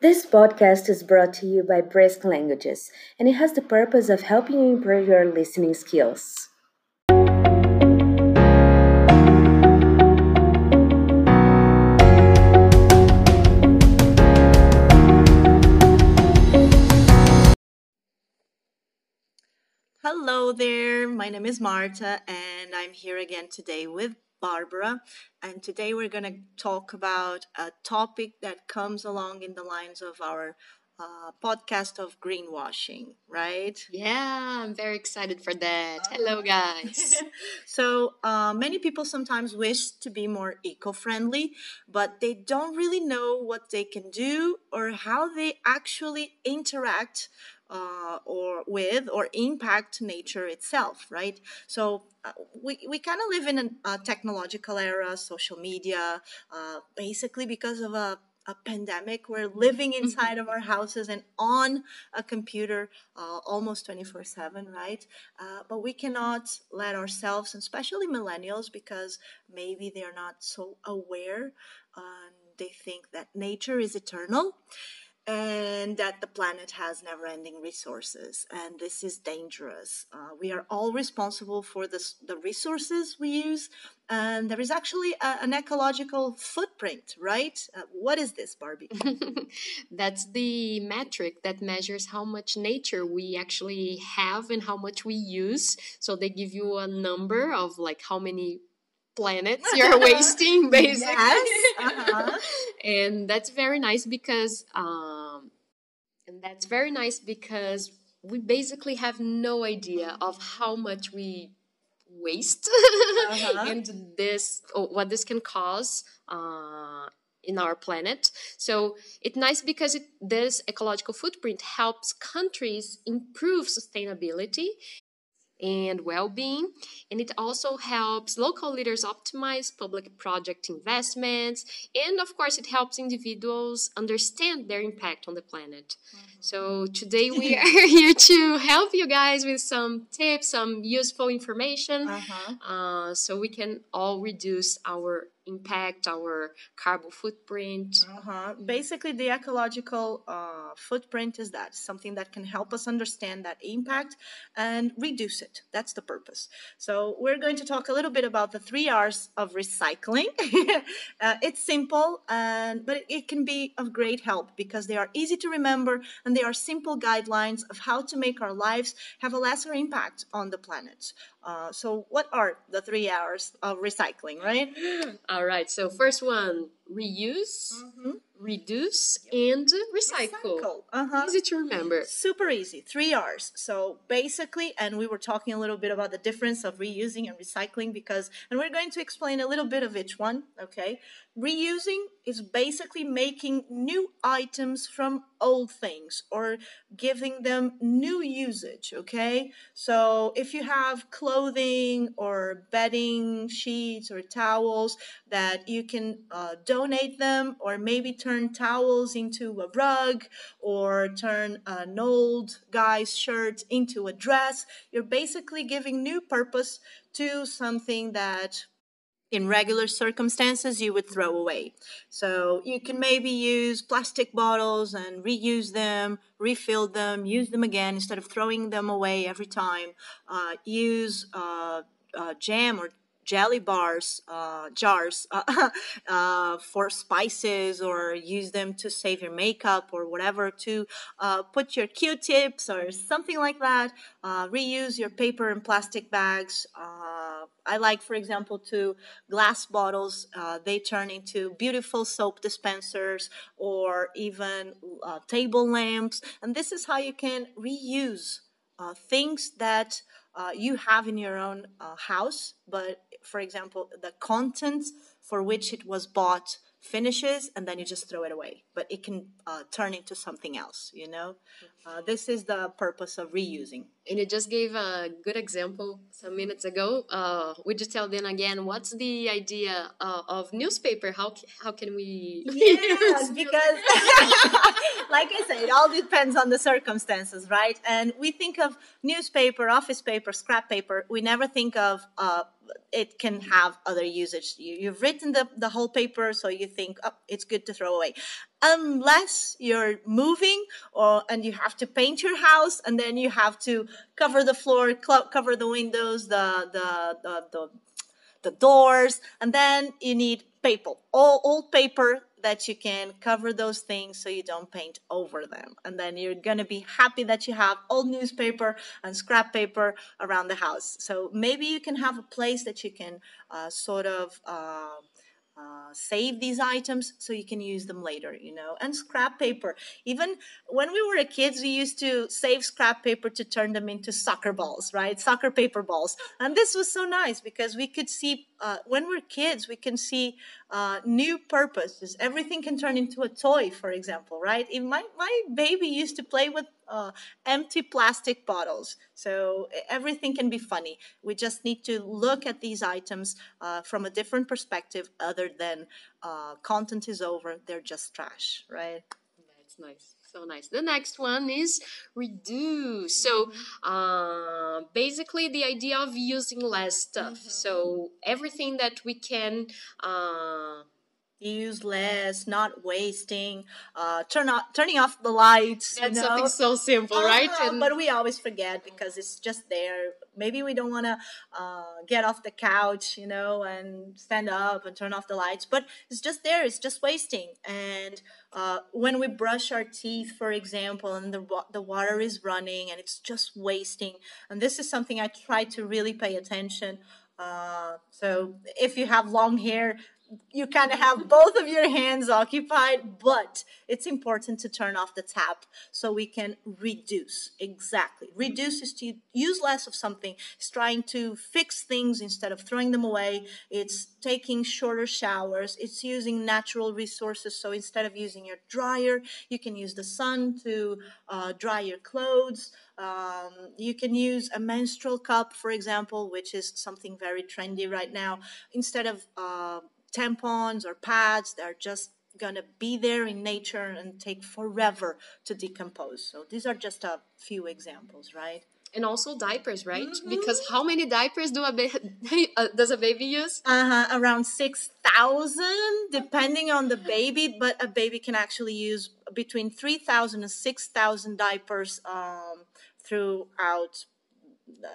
This podcast is brought to you by Brisk Languages, and it has the purpose of helping you improve your listening skills. Hello there, my name is Marta, and I'm here again today with Barbara. And today we're going to talk about a topic that comes along in the lines of our uh, podcast of greenwashing, right? Yeah, I'm very excited for that. Hello, guys. so, uh, many people sometimes wish to be more eco friendly, but they don't really know what they can do or how they actually interact uh, or with or impact nature itself, right? So uh, we, we kind of live in a, technological era, social media, uh, basically because of a, a pandemic. We're living mm-hmm. inside of our houses and on a computer uh, almost 24 7, right? Uh, but we cannot let ourselves, and especially millennials, because maybe they're not so aware. they think that nature is eternal and that the planet has never ending resources and this is dangerous uh, we are all responsible for this, the resources we use and there is actually a, an ecological footprint right uh, what is this barbie that's the metric that measures how much nature we actually have and how much we use so they give you a number of like how many planets you're wasting basically yes. uh-huh. and that's very nice because um and that's very nice because we basically have no idea of how much we waste uh-huh. and this what this can cause uh, in our planet so it's nice because it, this ecological footprint helps countries improve sustainability and well-being and it also helps local leaders optimize public project investments and of course it helps individuals understand their impact on the planet mm-hmm. so today we are here to help you guys with some tips some useful information uh-huh. uh, so we can all reduce our impact our carbon footprint. Uh-huh. Basically, the ecological uh, footprint is that something that can help us understand that impact and reduce it. That's the purpose. So, we're going to talk a little bit about the three R's of recycling. uh, it's simple, and but it can be of great help because they are easy to remember and they are simple guidelines of how to make our lives have a lesser impact on the planet. Uh, so, what are the three R's of recycling, right? All right. So, first one reuse, mm-hmm. Reduce, and recycle. recycle. Uh-huh. Easy to remember. Super easy. Three R's. So, basically, and we were talking a little bit about the difference of reusing and recycling because, and we're going to explain a little bit of each one, okay? Reusing is basically making new items from old things or giving them new usage, okay? So if you have clothing or bedding sheets or towels that you can uh, donate them or maybe turn towels into a rug or turn an old guy's shirt into a dress, you're basically giving new purpose to something that in regular circumstances you would throw away. So you can maybe use plastic bottles and reuse them, refill them, use them again instead of throwing them away every time. Uh, use uh, uh, jam or jelly bars, uh, jars uh, uh, for spices or use them to save your makeup or whatever to uh, put your Q-tips or something like that. Uh, reuse your paper and plastic bags. I like, for example, to glass bottles. they turn into beautiful soap dispensers or even table lamps. And this is how you can reuse things that uh, you have in your own uh, house, but for example, the contents for which it was bought finishes and then you just throw it away. But it can uh, turn into something else you know? Uh, this is the purpose of reusing. And you just gave a good example some minutes ago. Uh, would you tell them again what's the idea uh, of newspaper? How how can we yes because like i said it all depends on the circumstances right? And we think of newspaper office paper scrap paper. We never think of uh, it can have other usage. You, have written the, the whole paper, so you think, oh, it's good to throw away. Unless you're moving or and you have to paint your house and then you have to cover the floor, cover the windows, the, the, the, the, the doors, and then you need paper, all old paper that you can cover those things so you don't paint over them. And then you're going to be happy that you have old newspaper and scrap paper around the house. So maybe you can have a place that you can uh, sort of. Uh, uh, save these items so you can use them later, you know. And scrap paper. Even when we were kids, we used to save scrap paper to turn them into soccer balls, right? Soccer paper balls. And this was so nice because we could see, uh, when we're kids, we can see uh, new purposes. Everything can turn into a toy, for example, right? If my, my baby used to play with uh, empty plastic bottles. So everything can be funny. We just need to look at these items uh, from a different perspective other than uh, content is over, they're just trash, right? That's nice. So nice. The next one is reduce. So mm-hmm. uh, basically, the idea of using less stuff. Mm-hmm. So everything that we can. Uh, use less, not wasting, uh, turn off, turning off the lights. That's you know? something so simple, uh, right? And but we always forget because it's just there. Maybe we don't want to uh, get off the couch, you know, and stand up and turn off the lights, but it's just there. It's just wasting. And uh, when we brush our teeth, for example, and the the water is running and it's just wasting, and this is something I try to really pay attention. Uh, so if you have long hair, you kind of have both of your hands occupied, but it's important to turn off the tap so we can reduce. Exactly. Reduce is to use less of something. It's trying to fix things instead of throwing them away. It's taking shorter showers. It's using natural resources. So instead of using your dryer, you can use the sun to uh, dry your clothes. Um, you can use a menstrual cup, for example, which is something very trendy right now. Instead of uh, tampons or pads that are just gonna be there in nature and take forever to decompose. So these are just a few examples, right? And also diapers, right? Mm-hmm. Because how many diapers do a ba- uh, does a baby use? Uh huh. Around six thousand, depending on the baby. But a baby can actually use between three thousand and six thousand diapers um, throughout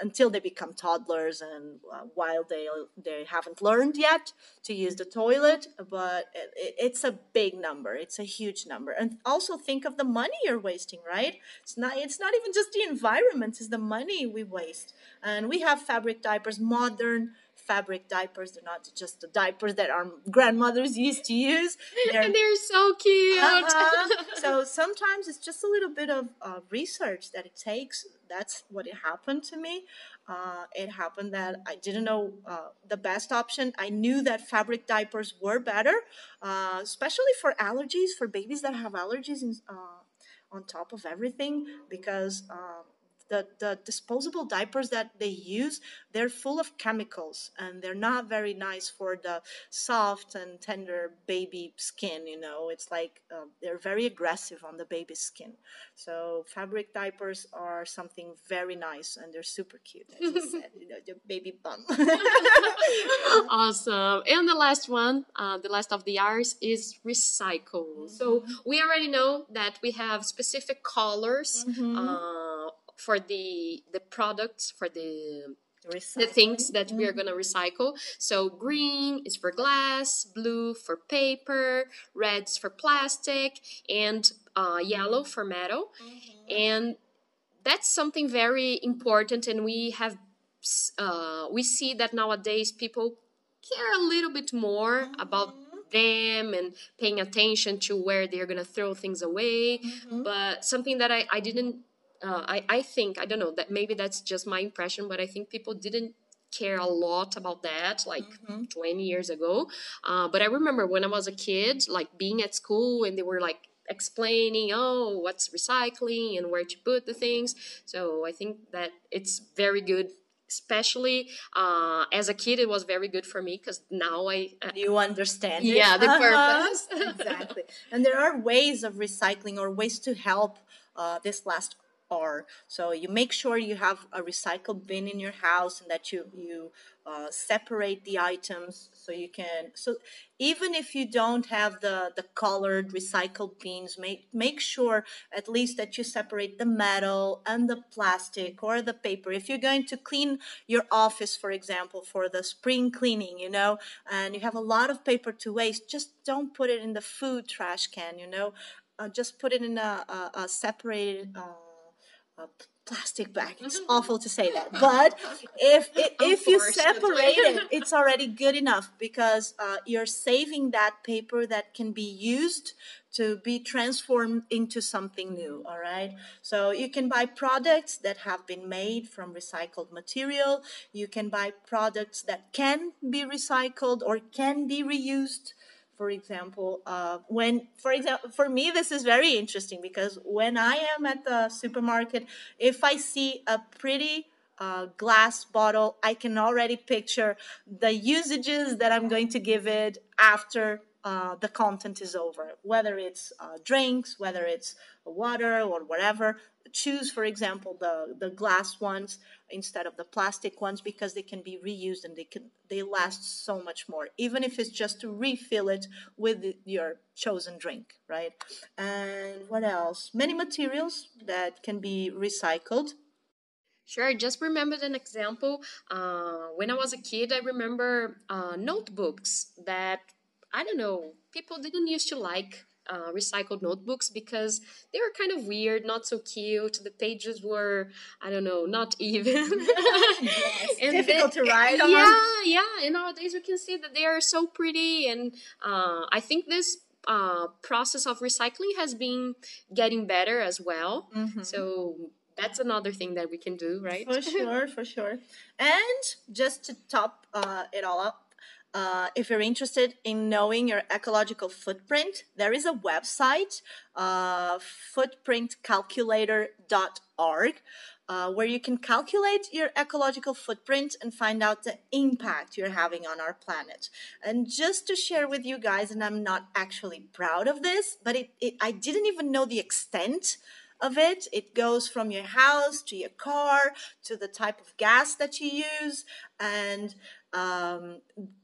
until they become toddlers and uh, while they they haven't learned yet to use the toilet but it, it's a big number. It's a huge number. And also think of the money you're wasting right? It's not it's not even just the environment it's the money we waste. And we have fabric diapers modern fabric diapers. They're not just the diapers that our grandmothers used to use. They're, and they're so cute. Uh-huh. so sometimes it's just a little bit of uh, research that it takes. That's what it happened to me. Uh, it happened that I didn't know uh, the best option. I knew that fabric diapers were better, uh, especially for allergies, for babies that have allergies in, uh, on top of everything, because um, the, the disposable diapers that they use they're full of chemicals and they're not very nice for the soft and tender baby skin you know? It's like uh, they're very aggressive on the baby's skin. So fabric diapers are something very nice and they're super cute as you said you know the baby bum awesome. And the last one uh, the last of the R's is recycle. So mm-hmm. we already know that we have specific colors mm-hmm. uh, for the the products for the the things that mm-hmm. we are mm-hmm. going to recycle. So green is for glass, blue for paper, reds for plastic, and uh, yellow for metal. Mm-hmm. And that's something very important. And we have uh, we see that nowadays people care a little bit more mm-hmm. about them and paying attention to where they're going to throw things away. Mm-hmm. But something that I, I didn't uh, I, I think i don't know that maybe that's just my impression but i think people didn't care a lot about that like mm-hmm. 20 years ago. Uh, but i remember when i was a kid like being at school and they were like explaining oh what's recycling and where to put the things. So i think that it's very good especially uh, as a kid it was very good for me because now i uh, you understand yeah the purpose. Exactly. And there are ways of recycling or ways to help uh, this last R. So you make sure you have a recycle bin in your house and that you you uh, separate the items so you can so even if you don't have the the colored recycled bins make make sure at least that you separate the metal and the plastic or the paper if you're going to clean your office for example for the spring cleaning you know and you have a lot of paper to waste just don't put it in the food trash can you know uh, just put it in a, a, a separated uh, a plastic bag. It's mm-hmm. awful to say that, but if if you separate it, it's already good enough because uh, you're saving that paper that can be used to be transformed into something new. All right, so you can buy products that have been made from recycled material. You can buy products that can be recycled or can be reused for example uh, when for example for me this is very interesting because when i am at the supermarket if i see a pretty uh, glass bottle i can already picture the usages that i'm going to give it after uh, the content is over. Whether it's uh, drinks whether it's water or whatever choose for example the the glass ones instead of the plastic ones because they can be reused and they can they last so much more even if it's just to refill it with your chosen drink right and what else many materials that can be recycled Sure. Just remembered an example. Uh, when I was a kid, I remember uh, notebooks that I don't know people didn't used to like uh, recycled notebooks because they were kind of weird, not so cute. The pages were, I don't know, not even. yes, difficult they, to write on. Yeah, yeah. And nowadays we can see that they are so pretty, and uh, I think this uh, process of recycling has been getting better as well. Mm-hmm. So that's another thing that we can do, right? For sure, for sure. And just to top uh, it all up, uh, if you're interested in knowing your ecological footprint, there is a website, uh, footprintcalculator.org, uh, where you can calculate your ecological footprint and find out the impact you're having on our planet. And just to share with you guys, and I'm not actually proud of this, but it, it I didn't even know the extent of it. It goes from your house to your car to the type of gas that you use and um,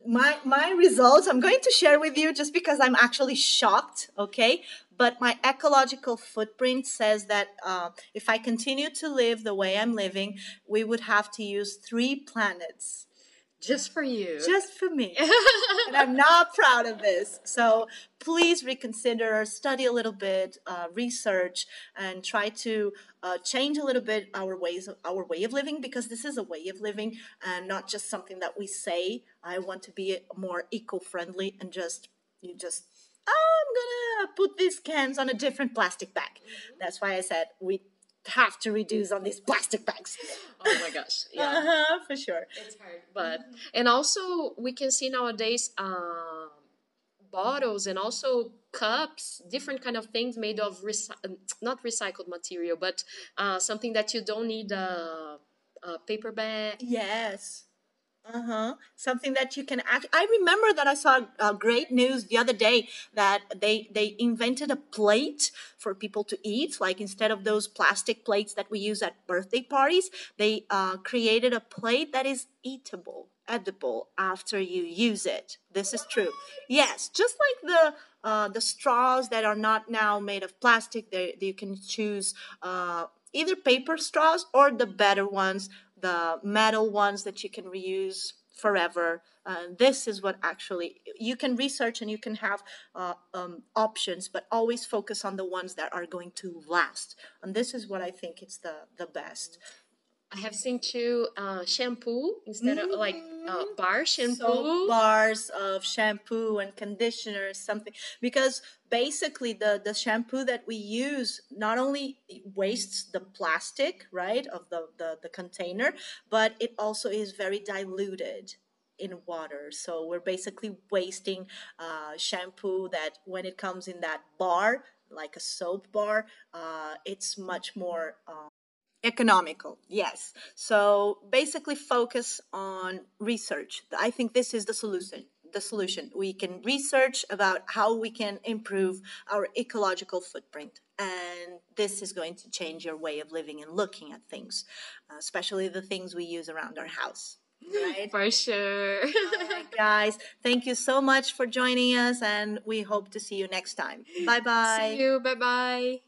my my results i'm going to share with you just because i'm actually shocked okay? But my ecological footprint says that uh, if i continue to live the way i'm living we would have to use three planets just for you. Just for me. and I'm not proud of this. So please reconsider, study a little bit, uh, research, and try to uh, change a little bit our ways, of, our way of living, because this is a way of living and not just something that we say. I want to be more eco-friendly and just you just oh, I'm gonna put these cans on a different plastic bag. Mm-hmm. That's why I said we have to reduce on these plastic bags. oh my gosh, yeah, uh-huh, for sure. It's hard, but and also we can see nowadays uh, bottles and also cups, different kind of things made of not recycled material, but uh, something that you don't need a, a paper bag. Yes. Uh-huh. Something that you can act. I remember that I saw uh, great news the other day that they they invented a plate for people to eat. Like instead of those plastic plates that we use at birthday parties, they uh, created a plate that is eatable, edible after you use it. This is true. Yes, just like the uh, the straws that are not now made of plastic. They you can choose uh, either paper straws or the better ones the metal ones that you can reuse forever. Uh, this is what actually you can research and you can have uh, um, options, but always focus on the ones that are going to last. And this is what I think it's the the best. I have seen too uh, shampoo instead mm-hmm. of like uh, mm-hmm. bar shampoo. Bars of shampoo and conditioner, something because basically the the shampoo that we use not only wastes the plastic right of the the, the container, but it also is very diluted in water. So we're basically wasting uh, shampoo that when it comes in that bar, like a soap bar, uh, it's much more. Uh, Economical, yes. So basically, focus on research. I think this is the solution. the solution. We can research about how we can improve our ecological footprint. And this is going to change your way of living and looking at things, especially the things we use around our house. Right? For sure. guys, thank you so much for joining us, and we hope to see you next time. Bye bye. See you. Bye bye.